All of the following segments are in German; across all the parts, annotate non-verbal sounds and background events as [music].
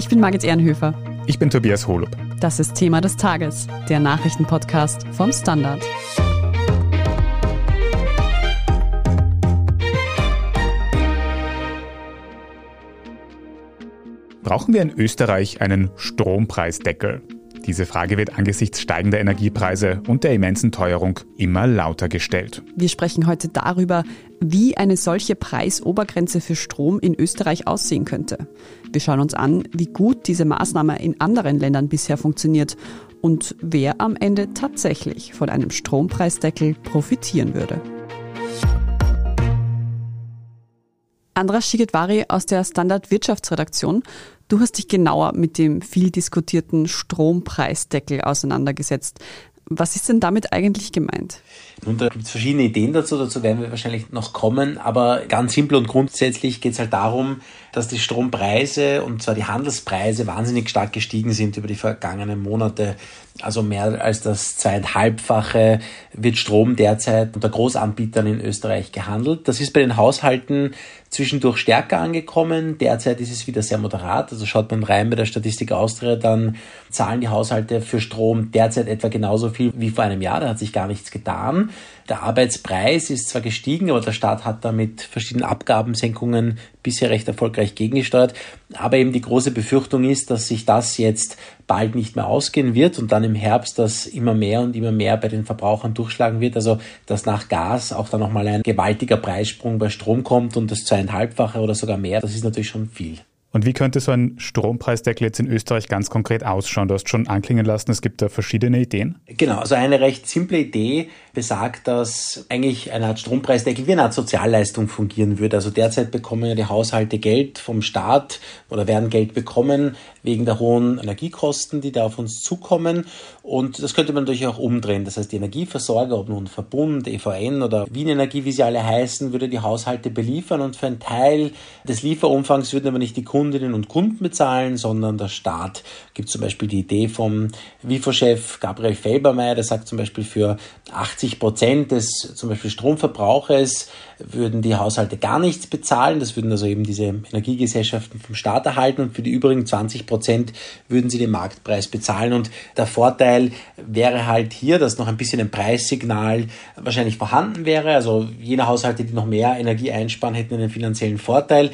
Ich bin Margit Ehrenhöfer. Ich bin Tobias Holub. Das ist Thema des Tages, der Nachrichtenpodcast vom Standard. Brauchen wir in Österreich einen Strompreisdeckel? Diese Frage wird angesichts steigender Energiepreise und der immensen Teuerung immer lauter gestellt. Wir sprechen heute darüber, wie eine solche Preisobergrenze für Strom in Österreich aussehen könnte. Wir schauen uns an, wie gut diese Maßnahme in anderen Ländern bisher funktioniert und wer am Ende tatsächlich von einem Strompreisdeckel profitieren würde. Andras Shigedwari aus der Standard Wirtschaftsredaktion. Du hast dich genauer mit dem viel diskutierten Strompreisdeckel auseinandergesetzt. Was ist denn damit eigentlich gemeint? Nun, da gibt es verschiedene Ideen dazu, dazu werden wir wahrscheinlich noch kommen, aber ganz simpel und grundsätzlich geht es halt darum, dass die Strompreise und zwar die Handelspreise wahnsinnig stark gestiegen sind über die vergangenen Monate. Also mehr als das zweieinhalbfache wird Strom derzeit unter Großanbietern in Österreich gehandelt. Das ist bei den Haushalten zwischendurch stärker angekommen. Derzeit ist es wieder sehr moderat. Also schaut man rein bei der Statistik Austria, dann zahlen die Haushalte für Strom derzeit etwa genauso viel wie vor einem Jahr. Da hat sich gar nichts getan. Der Arbeitspreis ist zwar gestiegen, aber der Staat hat da mit verschiedenen Abgabensenkungen bisher recht erfolgreich gegengesteuert. Aber eben die große Befürchtung ist, dass sich das jetzt bald nicht mehr ausgehen wird und dann im Herbst das immer mehr und immer mehr bei den Verbrauchern durchschlagen wird. Also dass nach Gas auch dann nochmal ein gewaltiger Preissprung bei Strom kommt und das zweieinhalbfache oder sogar mehr, das ist natürlich schon viel. Und wie könnte so ein Strompreisdeckel jetzt in Österreich ganz konkret ausschauen? Du hast schon anklingen lassen, es gibt da verschiedene Ideen. Genau, also eine recht simple Idee besagt, dass eigentlich eine Art Strompreisdeckel wie eine Art Sozialleistung fungieren würde. Also derzeit bekommen ja die Haushalte Geld vom Staat oder werden Geld bekommen wegen der hohen Energiekosten, die da auf uns zukommen. Und das könnte man natürlich auch umdrehen. Das heißt, die Energieversorger, ob nun Verbund, EVN oder Wien Energie, wie sie alle heißen, würde die Haushalte beliefern und für einen Teil des Lieferumfangs würden aber nicht die Kundinnen und Kunden bezahlen, sondern der Staat. Gibt zum Beispiel die Idee vom WIFO-Chef Gabriel Felbermeier, der sagt zum Beispiel für 80 Prozent des zum Beispiel Stromverbrauches würden die Haushalte gar nichts bezahlen. Das würden also eben diese Energiegesellschaften vom Staat erhalten und für die übrigen 20 Prozent würden sie den Marktpreis bezahlen. Und der Vorteil wäre halt hier, dass noch ein bisschen ein Preissignal wahrscheinlich vorhanden wäre. Also jene Haushalte, die noch mehr Energie einsparen, hätten einen finanziellen Vorteil,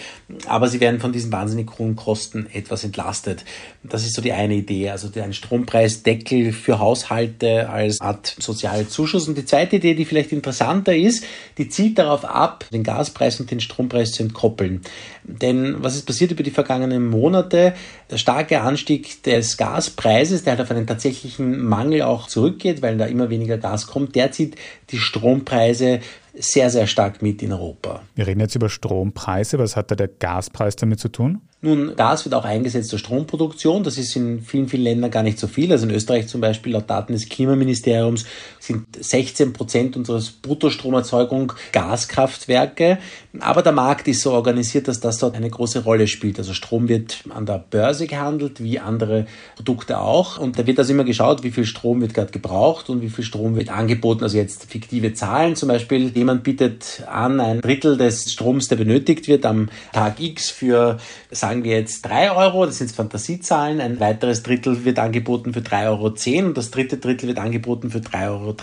aber sie werden von diesen wahnsinnig hohen Kosten etwas entlastet. Das ist so die eine Idee, also ein Strompreisdeckel für Haushalte als Art soziale Zuschuss. Und die zweite Idee, die vielleicht interessanter ist, die zielt darauf ab, den Gaspreis und den Strompreis zu entkoppeln. Denn was ist passiert über die vergangenen Monate? Der starke Anstieg des Gaspreises, der halt auf einen tatsächlichen Mangel auch zurückgeht, weil da immer weniger Gas kommt, der zieht die Strompreise sehr, sehr stark mit in Europa. Wir reden jetzt über Strompreise. Was hat da der Gaspreis damit zu tun? Nun, Gas wird auch eingesetzt zur Stromproduktion. Das ist in vielen, vielen Ländern gar nicht so viel. Also in Österreich zum Beispiel, laut Daten des Klimaministeriums, sind 16 Prozent unseres Bruttostromerzeugung Gaskraftwerke. Aber der Markt ist so organisiert, dass das dort eine große Rolle spielt. Also Strom wird an der Börse gehandelt, wie andere Produkte auch. Und da wird also immer geschaut, wie viel Strom wird gerade gebraucht und wie viel Strom wird angeboten. Also jetzt fiktive Zahlen. Zum Beispiel, jemand bietet an, ein Drittel des Stroms, der benötigt wird, am Tag X für, sagen sagen wir jetzt 3 Euro, das sind Fantasiezahlen, ein weiteres Drittel wird angeboten für 3,10 Euro und das dritte Drittel wird angeboten für 3,30 Euro.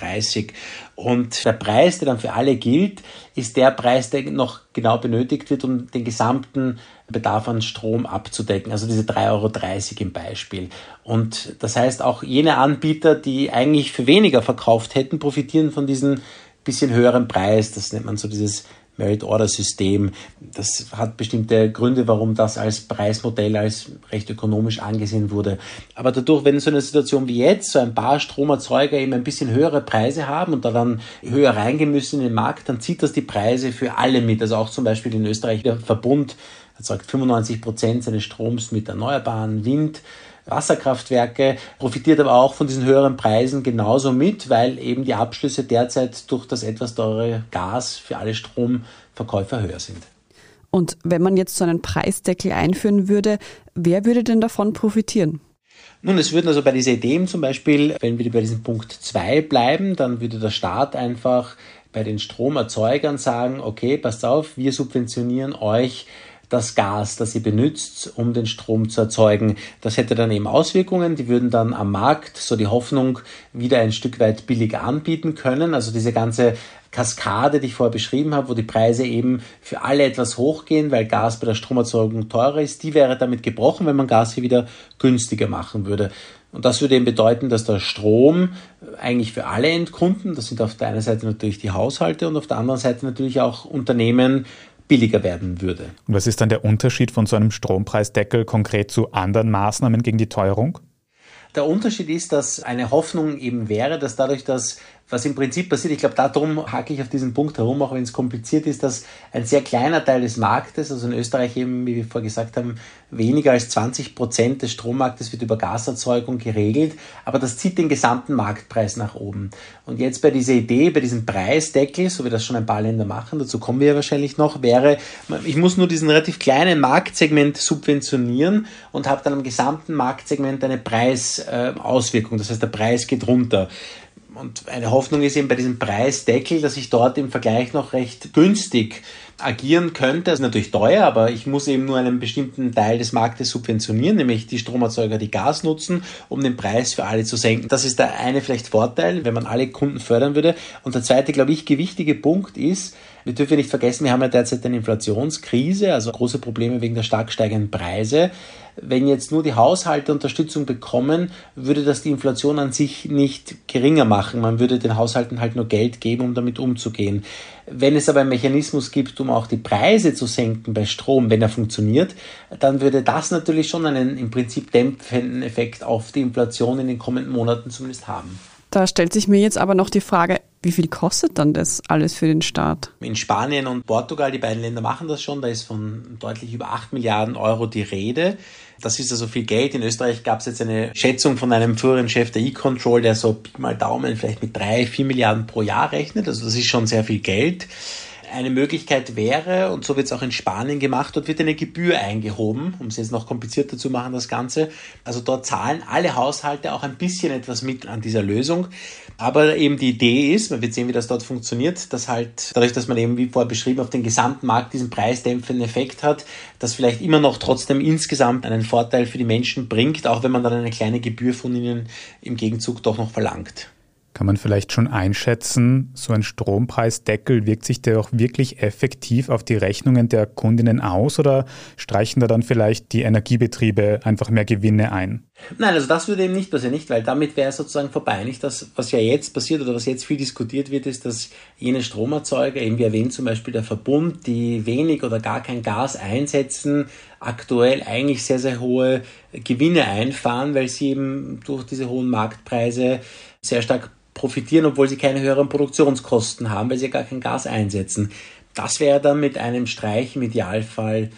Und der Preis, der dann für alle gilt, ist der Preis, der noch genau benötigt wird, um den gesamten Bedarf an Strom abzudecken. Also diese 3,30 Euro im Beispiel. Und das heißt, auch jene Anbieter, die eigentlich für weniger verkauft hätten, profitieren von diesem bisschen höheren Preis. Das nennt man so dieses Merit-Order-System. Das hat bestimmte Gründe, warum das als Preismodell als recht ökonomisch angesehen wurde. Aber dadurch, wenn so eine Situation wie jetzt, so ein paar Stromerzeuger eben ein bisschen höhere Preise haben und da dann höher reingehen müssen in den Markt, dann zieht das die Preise für alle mit. Also auch zum Beispiel in Österreich der Verbund erzeugt 95 Prozent seines Stroms mit erneuerbaren Wind. Wasserkraftwerke, profitiert aber auch von diesen höheren Preisen genauso mit, weil eben die Abschlüsse derzeit durch das etwas teure Gas für alle Stromverkäufer höher sind. Und wenn man jetzt so einen Preisdeckel einführen würde, wer würde denn davon profitieren? Nun, es würden also bei dieser Idee zum Beispiel, wenn wir bei diesem Punkt 2 bleiben, dann würde der Staat einfach bei den Stromerzeugern sagen, okay, passt auf, wir subventionieren euch das Gas, das sie benutzt, um den Strom zu erzeugen. Das hätte dann eben Auswirkungen, die würden dann am Markt so die Hoffnung wieder ein Stück weit billiger anbieten können. Also diese ganze Kaskade, die ich vorher beschrieben habe, wo die Preise eben für alle etwas hochgehen, weil Gas bei der Stromerzeugung teurer ist, die wäre damit gebrochen, wenn man Gas hier wieder günstiger machen würde. Und das würde eben bedeuten, dass der Strom eigentlich für alle Endkunden, das sind auf der einen Seite natürlich die Haushalte und auf der anderen Seite natürlich auch Unternehmen, billiger werden würde. Und was ist dann der Unterschied von so einem Strompreisdeckel konkret zu anderen Maßnahmen gegen die Teuerung? Der Unterschied ist, dass eine Hoffnung eben wäre, dass dadurch, dass was im Prinzip passiert, ich glaube, darum hake ich auf diesen Punkt herum, auch wenn es kompliziert ist, dass ein sehr kleiner Teil des Marktes, also in Österreich eben, wie wir vorher gesagt haben, weniger als 20 Prozent des Strommarktes wird über Gaserzeugung geregelt, aber das zieht den gesamten Marktpreis nach oben. Und jetzt bei dieser Idee, bei diesem Preisdeckel, so wie das schon ein paar Länder machen, dazu kommen wir ja wahrscheinlich noch, wäre, ich muss nur diesen relativ kleinen Marktsegment subventionieren und habe dann am gesamten Marktsegment eine Preisauswirkung. Das heißt, der Preis geht runter. Und eine Hoffnung ist eben bei diesem Preisdeckel, dass ich dort im Vergleich noch recht günstig agieren könnte. Das ist natürlich teuer, aber ich muss eben nur einen bestimmten Teil des Marktes subventionieren, nämlich die Stromerzeuger, die Gas nutzen, um den Preis für alle zu senken. Das ist der eine vielleicht Vorteil, wenn man alle Kunden fördern würde. Und der zweite, glaube ich, gewichtige Punkt ist, wir dürfen nicht vergessen, wir haben ja derzeit eine Inflationskrise, also große Probleme wegen der stark steigenden Preise. Wenn jetzt nur die Haushalte Unterstützung bekommen, würde das die Inflation an sich nicht geringer machen. Man würde den Haushalten halt nur Geld geben, um damit umzugehen. Wenn es aber einen Mechanismus gibt, um auch die Preise zu senken bei Strom, wenn er funktioniert, dann würde das natürlich schon einen im Prinzip dämpfenden Effekt auf die Inflation in den kommenden Monaten zumindest haben. Da stellt sich mir jetzt aber noch die Frage, wie viel kostet dann das alles für den Staat? In Spanien und Portugal, die beiden Länder machen das schon, da ist von deutlich über 8 Milliarden Euro die Rede. Das ist also viel Geld. In Österreich gab es jetzt eine Schätzung von einem früheren Chef der E-Control, der so mal Daumen vielleicht mit 3, 4 Milliarden pro Jahr rechnet. Also das ist schon sehr viel Geld eine Möglichkeit wäre, und so wird es auch in Spanien gemacht, dort wird eine Gebühr eingehoben, um es jetzt noch komplizierter zu machen, das Ganze. Also dort zahlen alle Haushalte auch ein bisschen etwas mit an dieser Lösung. Aber eben die Idee ist, man wird sehen, wie das dort funktioniert, dass halt dadurch, dass man eben wie vorher beschrieben auf den gesamten Markt diesen preisdämpfenden Effekt hat, das vielleicht immer noch trotzdem insgesamt einen Vorteil für die Menschen bringt, auch wenn man dann eine kleine Gebühr von ihnen im Gegenzug doch noch verlangt. Kann man vielleicht schon einschätzen, so ein Strompreisdeckel wirkt sich der auch wirklich effektiv auf die Rechnungen der Kundinnen aus oder streichen da dann vielleicht die Energiebetriebe einfach mehr Gewinne ein? Nein, also das würde eben nicht passieren, nicht, weil damit wäre sozusagen vorbei. Nicht das, was ja jetzt passiert oder was jetzt viel diskutiert wird, ist, dass jene Stromerzeuger, eben wie erwähnt zum Beispiel der Verbund, die wenig oder gar kein Gas einsetzen, aktuell eigentlich sehr, sehr hohe Gewinne einfahren, weil sie eben durch diese hohen Marktpreise sehr stark profitieren, obwohl sie keine höheren Produktionskosten haben, weil sie gar kein Gas einsetzen. Das wäre dann mit einem Streich im Idealfall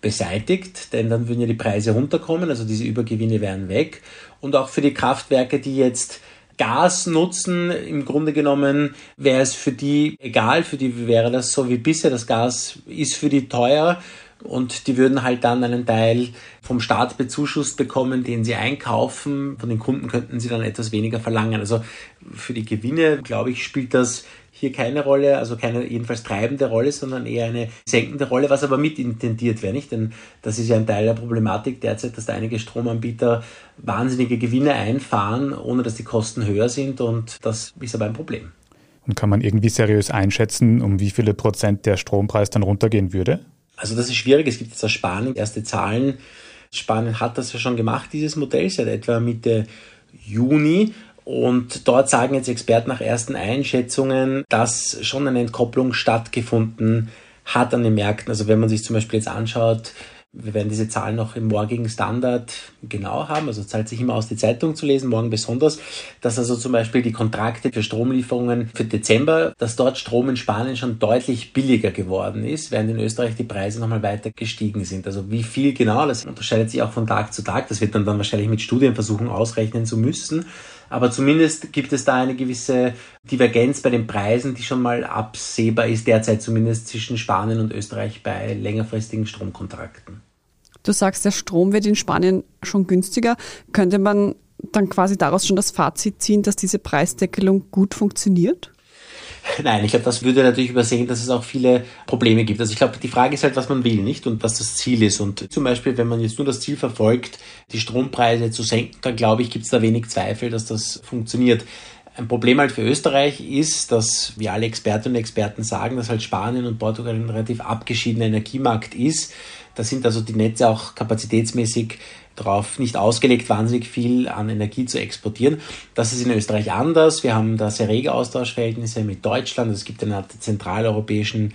beseitigt, denn dann würden ja die Preise runterkommen, also diese Übergewinne wären weg. Und auch für die Kraftwerke, die jetzt Gas nutzen, im Grunde genommen wäre es für die egal, für die wäre das so wie bisher, das Gas ist für die teuer und die würden halt dann einen Teil vom Staat bezuschusst bekommen, den sie einkaufen. Von den Kunden könnten sie dann etwas weniger verlangen. Also für die Gewinne, glaube ich, spielt das hier keine Rolle, also keine jedenfalls treibende Rolle, sondern eher eine senkende Rolle, was aber mit intendiert wäre, nicht? Denn das ist ja ein Teil der Problematik derzeit, dass da einige Stromanbieter wahnsinnige Gewinne einfahren, ohne dass die Kosten höher sind und das ist aber ein Problem. Und kann man irgendwie seriös einschätzen, um wie viele Prozent der Strompreis dann runtergehen würde? Also das ist schwierig. Es gibt jetzt aus Spanien erste Zahlen. Spanien hat das ja schon gemacht, dieses Modell, seit etwa Mitte Juni. Und dort sagen jetzt Experten nach ersten Einschätzungen, dass schon eine Entkopplung stattgefunden hat an den Märkten. Also wenn man sich zum Beispiel jetzt anschaut, wir werden diese Zahlen noch im morgigen Standard genau haben, also zahlt sich immer aus, die Zeitung zu lesen, morgen besonders, dass also zum Beispiel die Kontrakte für Stromlieferungen für Dezember, dass dort Strom in Spanien schon deutlich billiger geworden ist, während in Österreich die Preise nochmal weiter gestiegen sind. Also wie viel genau, das unterscheidet sich auch von Tag zu Tag, das wird man dann wahrscheinlich mit Studien versuchen ausrechnen zu müssen. Aber zumindest gibt es da eine gewisse Divergenz bei den Preisen, die schon mal absehbar ist, derzeit zumindest zwischen Spanien und Österreich bei längerfristigen Stromkontrakten. Du sagst, der Strom wird in Spanien schon günstiger. Könnte man dann quasi daraus schon das Fazit ziehen, dass diese Preisdeckelung gut funktioniert? [laughs] Nein, ich glaube, das würde natürlich übersehen, dass es auch viele Probleme gibt. Also ich glaube, die Frage ist halt, was man will, nicht? Und was das Ziel ist. Und zum Beispiel, wenn man jetzt nur das Ziel verfolgt, die Strompreise zu senken, dann glaube ich, gibt es da wenig Zweifel, dass das funktioniert. Ein Problem halt für Österreich ist, dass, wie alle Expertinnen und Experten sagen, dass halt Spanien und Portugal ein relativ abgeschiedener Energiemarkt ist. Da sind also die Netze auch kapazitätsmäßig darauf nicht ausgelegt, wahnsinnig viel an Energie zu exportieren. Das ist in Österreich anders. Wir haben da sehr rege Austauschverhältnisse mit Deutschland. Es gibt einen zentraleuropäischen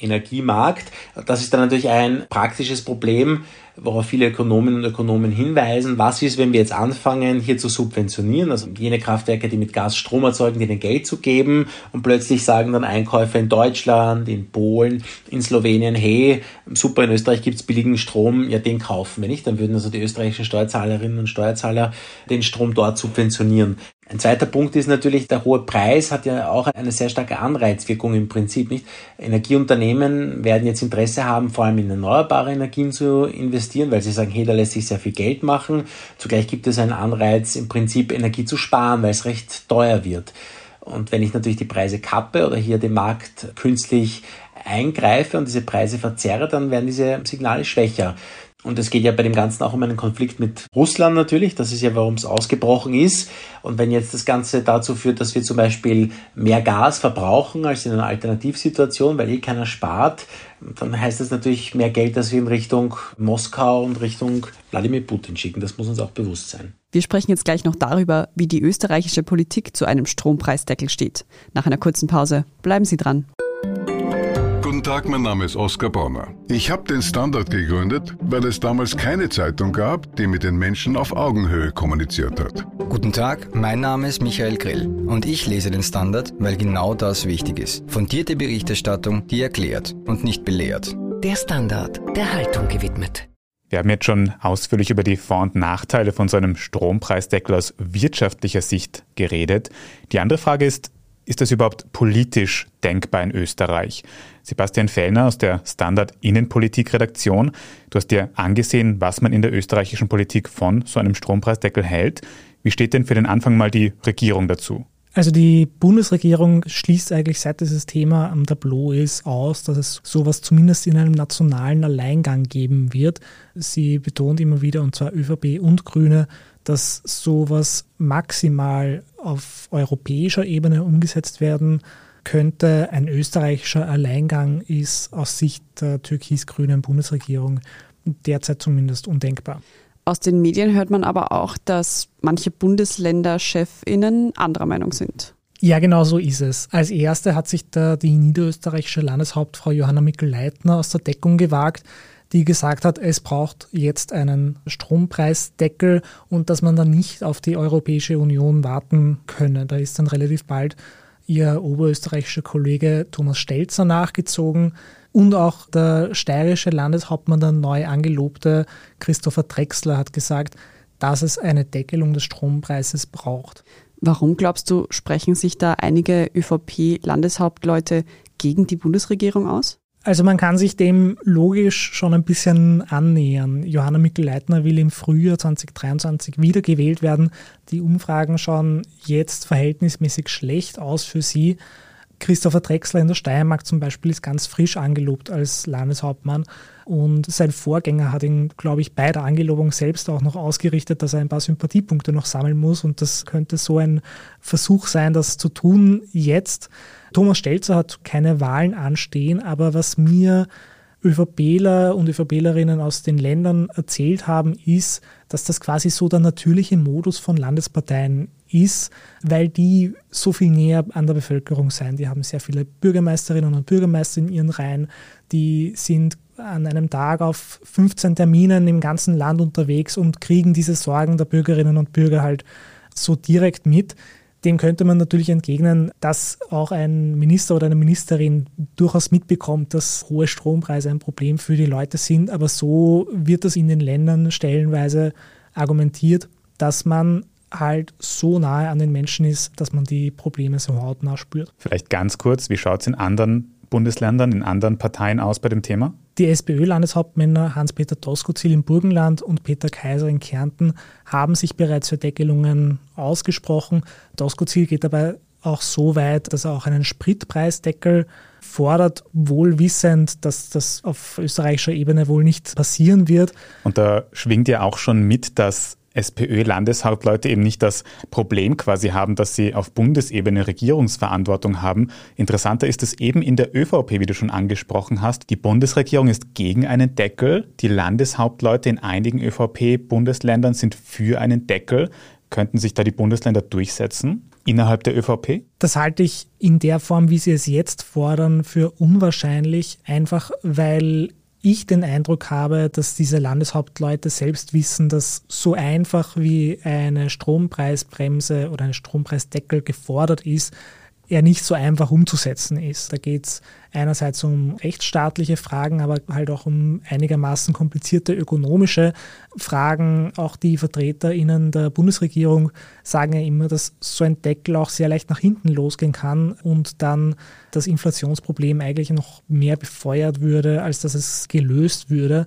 Energiemarkt. Das ist dann natürlich ein praktisches Problem, worauf viele Ökonominnen und Ökonomen hinweisen. Was ist, wenn wir jetzt anfangen, hier zu subventionieren, also jene Kraftwerke, die mit Gas Strom erzeugen, denen Geld zu geben und plötzlich sagen dann Einkäufer in Deutschland, in Polen, in Slowenien, hey, super, in Österreich gibt's billigen Strom, ja, den kaufen wir nicht. Dann würden also die österreichischen Steuerzahlerinnen und Steuerzahler den Strom dort subventionieren. Ein zweiter Punkt ist natürlich, der hohe Preis hat ja auch eine sehr starke Anreizwirkung im Prinzip, nicht? Energieunternehmen werden jetzt Interesse haben, vor allem in erneuerbare Energien zu investieren, weil sie sagen, hey, da lässt sich sehr viel Geld machen. Zugleich gibt es einen Anreiz, im Prinzip Energie zu sparen, weil es recht teuer wird. Und wenn ich natürlich die Preise kappe oder hier den Markt künstlich eingreife und diese Preise verzerre, dann werden diese Signale schwächer. Und es geht ja bei dem Ganzen auch um einen Konflikt mit Russland natürlich. Das ist ja, warum es ausgebrochen ist. Und wenn jetzt das Ganze dazu führt, dass wir zum Beispiel mehr Gas verbrauchen als in einer Alternativsituation, weil eh keiner spart, dann heißt das natürlich mehr Geld, das wir in Richtung Moskau und Richtung Wladimir Putin schicken. Das muss uns auch bewusst sein. Wir sprechen jetzt gleich noch darüber, wie die österreichische Politik zu einem Strompreisdeckel steht. Nach einer kurzen Pause bleiben Sie dran. Tag, mein Name ist Oskar Bonner. Ich habe den Standard gegründet, weil es damals keine Zeitung gab, die mit den Menschen auf Augenhöhe kommuniziert hat. Guten Tag, mein Name ist Michael Grill und ich lese den Standard, weil genau das wichtig ist. Fundierte Berichterstattung, die erklärt und nicht belehrt. Der Standard, der Haltung gewidmet. Wir haben jetzt schon ausführlich über die Vor- und Nachteile von so einem Strompreisdeckel aus wirtschaftlicher Sicht geredet. Die andere Frage ist, ist das überhaupt politisch denkbar in Österreich? Sebastian Fellner aus der Standard Innenpolitik-Redaktion. Du hast dir angesehen, was man in der österreichischen Politik von so einem Strompreisdeckel hält. Wie steht denn für den Anfang mal die Regierung dazu? Also die Bundesregierung schließt eigentlich, seit dieses Thema am Tableau ist, aus, dass es sowas zumindest in einem nationalen Alleingang geben wird. Sie betont immer wieder, und zwar ÖVP und Grüne, dass sowas maximal auf europäischer Ebene umgesetzt werden könnte. Ein österreichischer Alleingang ist aus Sicht der türkis-grünen Bundesregierung derzeit zumindest undenkbar. Aus den Medien hört man aber auch, dass manche Bundesländer-Chefinnen anderer Meinung sind. Ja, genau so ist es. Als erste hat sich da die niederösterreichische Landeshauptfrau Johanna Mikl-Leitner aus der Deckung gewagt, die gesagt hat, es braucht jetzt einen Strompreisdeckel und dass man dann nicht auf die Europäische Union warten könne. Da ist dann relativ bald ihr oberösterreichischer Kollege Thomas Stelzer nachgezogen und auch der steirische Landeshauptmann, der neu angelobte Christopher Drexler, hat gesagt, dass es eine Deckelung des Strompreises braucht. Warum glaubst du, sprechen sich da einige ÖVP-Landeshauptleute gegen die Bundesregierung aus? Also man kann sich dem logisch schon ein bisschen annähern. Johanna Mikl-Leitner will im Frühjahr 2023 wiedergewählt werden. Die Umfragen schauen jetzt verhältnismäßig schlecht aus für sie. Christopher Drexler in der Steiermark zum Beispiel ist ganz frisch angelobt als Landeshauptmann und sein Vorgänger hat ihn, glaube ich, bei der Angelobung selbst auch noch ausgerichtet, dass er ein paar Sympathiepunkte noch sammeln muss und das könnte so ein Versuch sein, das zu tun jetzt. Thomas Stelzer hat keine Wahlen anstehen, aber was mir ÖVPler und ÖVPlerinnen aus den Ländern erzählt haben, ist, dass das quasi so der natürliche Modus von Landesparteien ist, weil die so viel näher an der Bevölkerung sein. Die haben sehr viele Bürgermeisterinnen und Bürgermeister in ihren Reihen, die sind an einem Tag auf 15 Terminen im ganzen Land unterwegs und kriegen diese Sorgen der Bürgerinnen und Bürger halt so direkt mit. Dem könnte man natürlich entgegnen, dass auch ein Minister oder eine Ministerin durchaus mitbekommt, dass hohe Strompreise ein Problem für die Leute sind. Aber so wird das in den Ländern stellenweise argumentiert, dass man halt so nahe an den Menschen ist, dass man die Probleme so hautnah spürt. Vielleicht ganz kurz, wie schaut es in anderen Bundesländern, in anderen Parteien aus bei dem Thema? Die SPÖ-Landeshauptmänner Hans-Peter Doskozil im Burgenland und Peter Kaiser in Kärnten haben sich bereits für Deckelungen ausgesprochen. Doskozil geht dabei auch so weit, dass er auch einen Spritpreisdeckel fordert, wohl wissend, dass das auf österreichischer Ebene wohl nicht passieren wird. Und da schwingt ja auch schon mit, dass SPÖ-Landeshauptleute eben nicht das Problem quasi haben, dass sie auf Bundesebene Regierungsverantwortung haben. Interessanter ist es eben in der ÖVP, wie du schon angesprochen hast. Die Bundesregierung ist gegen einen Deckel. Die Landeshauptleute in einigen ÖVP-Bundesländern sind für einen Deckel. Könnten sich da die Bundesländer durchsetzen? innerhalb der ÖVP? Das halte ich in der Form, wie Sie es jetzt fordern, für unwahrscheinlich, einfach weil ich den Eindruck habe, dass diese Landeshauptleute selbst wissen, dass so einfach wie eine Strompreisbremse oder ein Strompreisdeckel gefordert ist, er nicht so einfach umzusetzen ist. Da geht es einerseits um rechtsstaatliche Fragen, aber halt auch um einigermaßen komplizierte ökonomische Fragen. Auch die VertreterInnen der Bundesregierung sagen ja immer, dass so ein Deckel auch sehr leicht nach hinten losgehen kann und dann das Inflationsproblem eigentlich noch mehr befeuert würde, als dass es gelöst würde.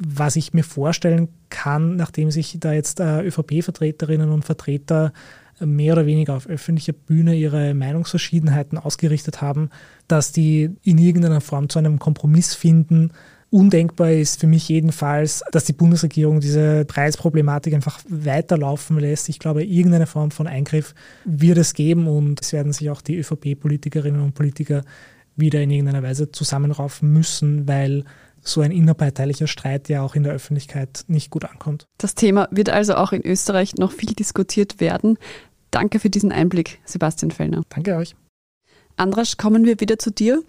Was ich mir vorstellen kann, nachdem sich da jetzt äh, ÖVP-Vertreterinnen und Vertreter mehr oder weniger auf öffentlicher Bühne ihre Meinungsverschiedenheiten ausgerichtet haben, dass die in irgendeiner Form zu einem Kompromiss finden. Undenkbar ist für mich jedenfalls, dass die Bundesregierung diese Preisproblematik einfach weiterlaufen lässt. Ich glaube, irgendeine Form von Eingriff wird es geben und es werden sich auch die ÖVP-Politikerinnen und Politiker wieder in irgendeiner Weise zusammenraufen müssen, weil so ein innerparteilicher Streit ja auch in der Öffentlichkeit nicht gut ankommt. Das Thema wird also auch in Österreich noch viel diskutiert werden. Danke für diesen Einblick, Sebastian Fellner. Danke euch. Andras, kommen wir wieder zu dir.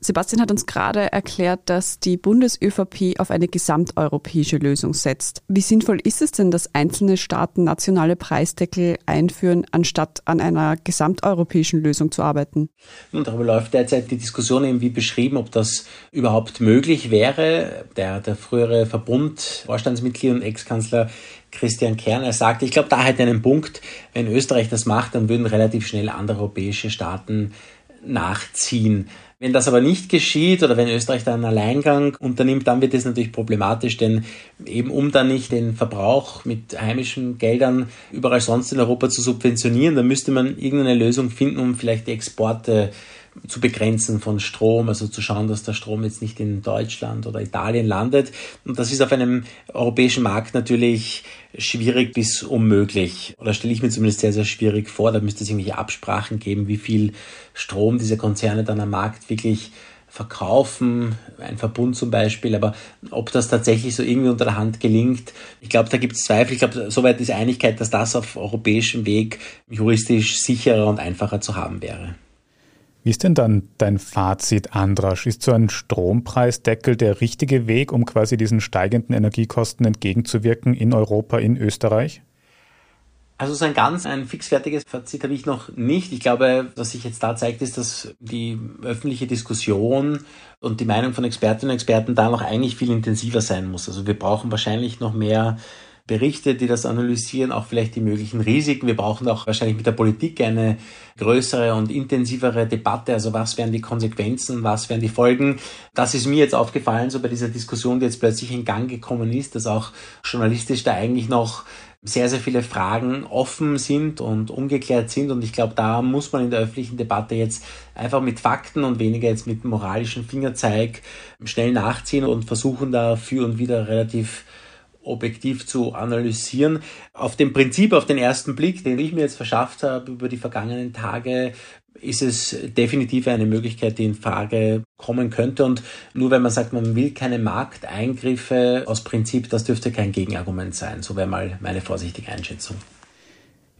Sebastian hat uns gerade erklärt, dass die Bundes-ÖVP auf eine gesamteuropäische Lösung setzt. Wie sinnvoll ist es denn, dass einzelne Staaten nationale Preisdeckel einführen, anstatt an einer gesamteuropäischen Lösung zu arbeiten? Und darüber läuft derzeit die Diskussion eben wie beschrieben, ob das überhaupt möglich wäre. Der, der frühere Verbund-Vorstandsmitglied und Ex-Kanzler Christian Kerner sagte, ich glaube, da hat einen Punkt, wenn Österreich das macht, dann würden relativ schnell andere europäische Staaten nachziehen. Wenn das aber nicht geschieht oder wenn Österreich da einen Alleingang unternimmt, dann wird es natürlich problematisch, denn eben um dann nicht den Verbrauch mit heimischen Geldern überall sonst in Europa zu subventionieren, dann müsste man irgendeine Lösung finden, um vielleicht die Exporte zu begrenzen von Strom, also zu schauen, dass der Strom jetzt nicht in Deutschland oder Italien landet. Und das ist auf einem europäischen Markt natürlich schwierig bis unmöglich. Oder stelle ich mir zumindest sehr, sehr schwierig vor. Da müsste es irgendwelche Absprachen geben, wie viel Strom diese Konzerne dann am Markt wirklich verkaufen, ein Verbund zum Beispiel, aber ob das tatsächlich so irgendwie unter der Hand gelingt, ich glaube, da gibt es Zweifel. Ich glaube, soweit ist Einigkeit, dass das auf europäischem Weg juristisch sicherer und einfacher zu haben wäre. Wie ist denn dann dein Fazit, Andrasch? Ist so ein Strompreisdeckel der richtige Weg, um quasi diesen steigenden Energiekosten entgegenzuwirken in Europa, in Österreich? Also so ein ganz ein fixfertiges Fazit habe ich noch nicht. Ich glaube, was sich jetzt da zeigt, ist, dass die öffentliche Diskussion und die Meinung von Expertinnen und Experten da noch eigentlich viel intensiver sein muss. Also wir brauchen wahrscheinlich noch mehr Berichte, die das analysieren, auch vielleicht die möglichen Risiken. Wir brauchen auch wahrscheinlich mit der Politik eine größere und intensivere Debatte. Also was wären die Konsequenzen, was wären die Folgen? Das ist mir jetzt aufgefallen, so bei dieser Diskussion, die jetzt plötzlich in Gang gekommen ist, dass auch journalistisch da eigentlich noch sehr, sehr viele Fragen offen sind und ungeklärt sind. Und ich glaube, da muss man in der öffentlichen Debatte jetzt einfach mit Fakten und weniger jetzt mit moralischen Fingerzeig schnell nachziehen und versuchen da für und wieder relativ objektiv zu analysieren. Auf dem Prinzip, auf den ersten Blick, den ich mir jetzt verschafft habe über die vergangenen Tage, ist es definitiv eine Möglichkeit, die in Frage kommen könnte. Und nur wenn man sagt, man will keine Markteingriffe aus Prinzip, das dürfte kein Gegenargument sein. So wäre mal meine vorsichtige Einschätzung.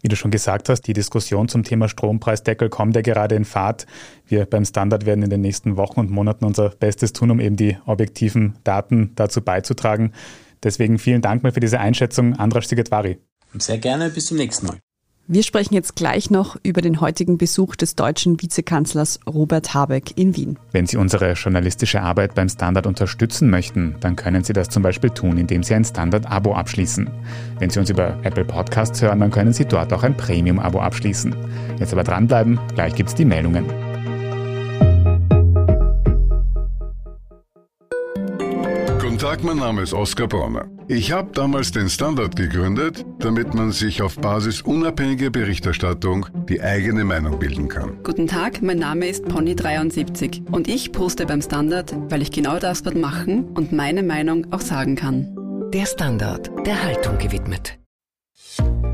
Wie du schon gesagt hast, die Diskussion zum Thema Strompreisdeckel kommt ja gerade in Fahrt. Wir beim Standard werden in den nächsten Wochen und Monaten unser Bestes tun, um eben die objektiven Daten dazu beizutragen. Deswegen vielen Dank mal für diese Einschätzung, Andras Sigetvari. Sehr gerne, bis zum nächsten Mal. Wir sprechen jetzt gleich noch über den heutigen Besuch des deutschen Vizekanzlers Robert Habeck in Wien. Wenn Sie unsere journalistische Arbeit beim Standard unterstützen möchten, dann können Sie das zum Beispiel tun, indem Sie ein Standard-Abo abschließen. Wenn Sie uns über Apple Podcasts hören, dann können Sie dort auch ein Premium-Abo abschließen. Jetzt aber dranbleiben, gleich gibt es die Meldungen. Guten Tag, mein Name ist Oskar Bronner. Ich habe damals den Standard gegründet, damit man sich auf Basis unabhängiger Berichterstattung die eigene Meinung bilden kann. Guten Tag, mein Name ist Pony73 und ich poste beim Standard, weil ich genau das dort machen und meine Meinung auch sagen kann. Der Standard, der Haltung gewidmet.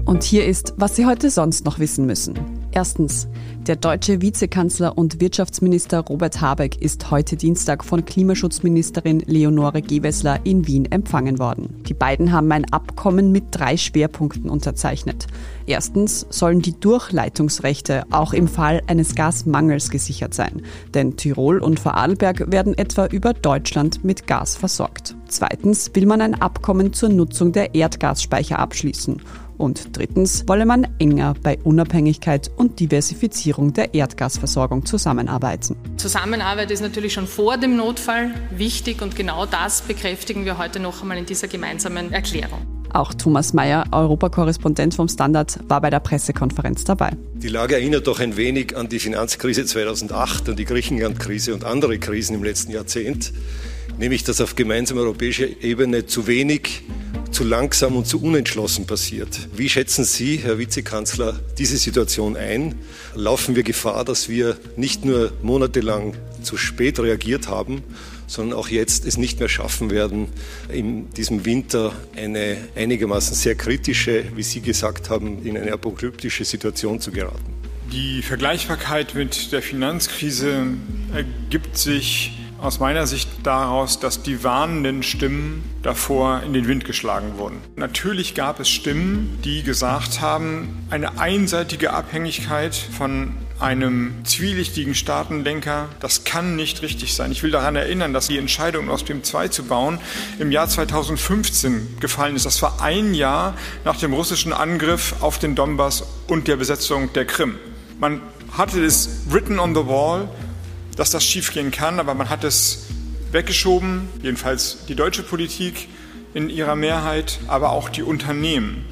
Und hier ist, was Sie heute sonst noch wissen müssen. Erstens. Der deutsche Vizekanzler und Wirtschaftsminister Robert Habeck ist heute Dienstag von Klimaschutzministerin Leonore Gewessler in Wien empfangen worden. Die beiden haben ein Abkommen mit drei Schwerpunkten unterzeichnet. Erstens sollen die Durchleitungsrechte auch im Fall eines Gasmangels gesichert sein, denn Tirol und Vorarlberg werden etwa über Deutschland mit Gas versorgt. Zweitens will man ein Abkommen zur Nutzung der Erdgasspeicher abschließen und drittens wolle man enger bei Unabhängigkeit und Diversifizierung der Erdgasversorgung zusammenarbeiten. Zusammenarbeit ist natürlich schon vor dem Notfall wichtig und genau das bekräftigen wir heute noch einmal in dieser gemeinsamen Erklärung. Auch Thomas Mayer, Europakorrespondent vom Standard, war bei der Pressekonferenz dabei. Die Lage erinnert doch ein wenig an die Finanzkrise 2008 und die Griechenland-Krise und andere Krisen im letzten Jahrzehnt, nämlich dass auf gemeinsamer europäischer Ebene zu wenig zu langsam und zu unentschlossen passiert. Wie schätzen Sie, Herr Vizekanzler, diese Situation ein? Laufen wir Gefahr, dass wir nicht nur monatelang zu spät reagiert haben, sondern auch jetzt es nicht mehr schaffen werden, in diesem Winter eine einigermaßen sehr kritische, wie Sie gesagt haben, in eine apokalyptische Situation zu geraten? Die Vergleichbarkeit mit der Finanzkrise ergibt sich aus meiner Sicht daraus, dass die warnenden Stimmen davor in den Wind geschlagen wurden. Natürlich gab es Stimmen, die gesagt haben, eine einseitige Abhängigkeit von einem zwielichtigen Staatenlenker, das kann nicht richtig sein. Ich will daran erinnern, dass die Entscheidung, Nord Stream 2 zu bauen, im Jahr 2015 gefallen ist. Das war ein Jahr nach dem russischen Angriff auf den Donbass und der Besetzung der Krim. Man hatte es written on the wall, dass das schiefgehen kann, aber man hat es weggeschoben, jedenfalls die deutsche Politik in ihrer Mehrheit, aber auch die Unternehmen,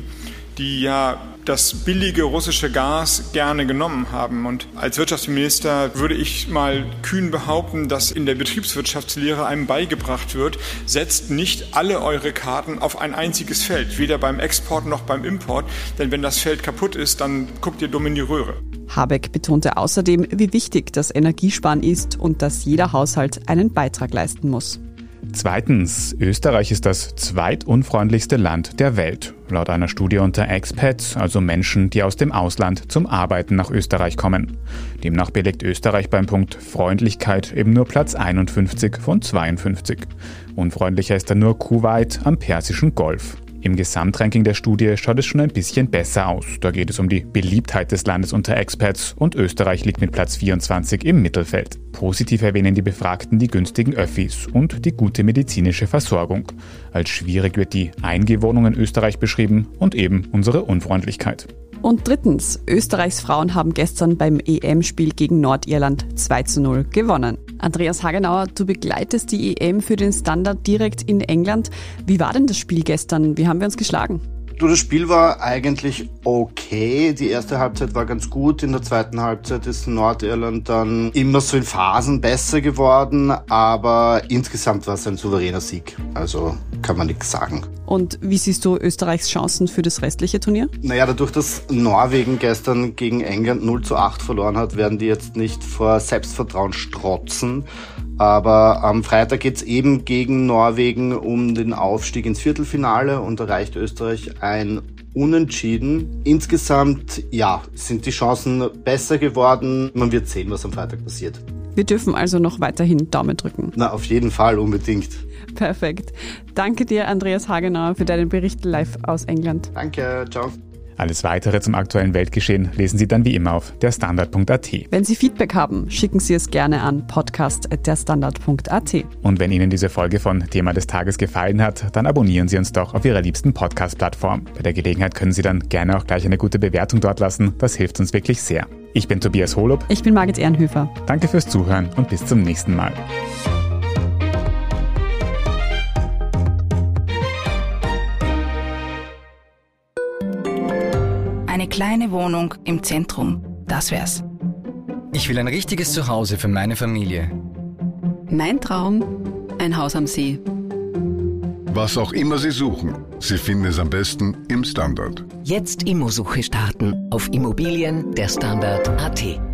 die ja das billige russische Gas gerne genommen haben. Und als Wirtschaftsminister würde ich mal kühn behaupten, dass in der Betriebswirtschaftslehre einem beigebracht wird, setzt nicht alle eure Karten auf ein einziges Feld, weder beim Export noch beim Import, denn wenn das Feld kaputt ist, dann guckt ihr dumm in die Röhre. Habeck betonte außerdem, wie wichtig das Energiesparen ist und dass jeder Haushalt einen Beitrag leisten muss. Zweitens, Österreich ist das zweitunfreundlichste Land der Welt. Laut einer Studie unter Expats, also Menschen, die aus dem Ausland zum Arbeiten nach Österreich kommen. Demnach belegt Österreich beim Punkt Freundlichkeit eben nur Platz 51 von 52. Unfreundlicher ist dann nur Kuwait am Persischen Golf. Im Gesamtranking der Studie schaut es schon ein bisschen besser aus. Da geht es um die Beliebtheit des Landes unter Expats und Österreich liegt mit Platz 24 im Mittelfeld. Positiv erwähnen die Befragten die günstigen Öffis und die gute medizinische Versorgung. Als schwierig wird die Eingewohnung in Österreich beschrieben und eben unsere Unfreundlichkeit. Und drittens, Österreichs Frauen haben gestern beim EM-Spiel gegen Nordirland 2 zu 0 gewonnen. Andreas Hagenauer, du begleitest die EM für den Standard direkt in England. Wie war denn das Spiel gestern? Wie haben wir uns geschlagen? Du, das Spiel war eigentlich okay. Die erste Halbzeit war ganz gut. In der zweiten Halbzeit ist Nordirland dann immer so in Phasen besser geworden. Aber insgesamt war es ein souveräner Sieg. Also kann man nichts sagen. Und wie siehst du Österreichs Chancen für das restliche Turnier? Naja, dadurch, dass Norwegen gestern gegen England 0 zu 8 verloren hat, werden die jetzt nicht vor Selbstvertrauen strotzen. Aber am Freitag geht's eben gegen Norwegen um den Aufstieg ins Viertelfinale und erreicht Österreich ein Unentschieden. Insgesamt, ja, sind die Chancen besser geworden. Man wird sehen, was am Freitag passiert. Wir dürfen also noch weiterhin Daumen drücken. Na, auf jeden Fall, unbedingt. Perfekt. Danke dir, Andreas Hagenauer, für deinen Bericht live aus England. Danke, ciao. Alles weitere zum aktuellen Weltgeschehen lesen Sie dann wie immer auf derstandard.at. Wenn Sie Feedback haben, schicken Sie es gerne an podcast.derstandard.at. Und wenn Ihnen diese Folge von Thema des Tages gefallen hat, dann abonnieren Sie uns doch auf Ihrer liebsten Podcast-Plattform. Bei der Gelegenheit können Sie dann gerne auch gleich eine gute Bewertung dort lassen. Das hilft uns wirklich sehr. Ich bin Tobias Holub. Ich bin Margit Ehrenhöfer. Danke fürs Zuhören und bis zum nächsten Mal. Kleine Wohnung im Zentrum, das wär's. Ich will ein richtiges Zuhause für meine Familie. Mein Traum, ein Haus am See. Was auch immer Sie suchen, Sie finden es am besten im Standard. Jetzt Immosuche starten auf Immobilien der Standard.at.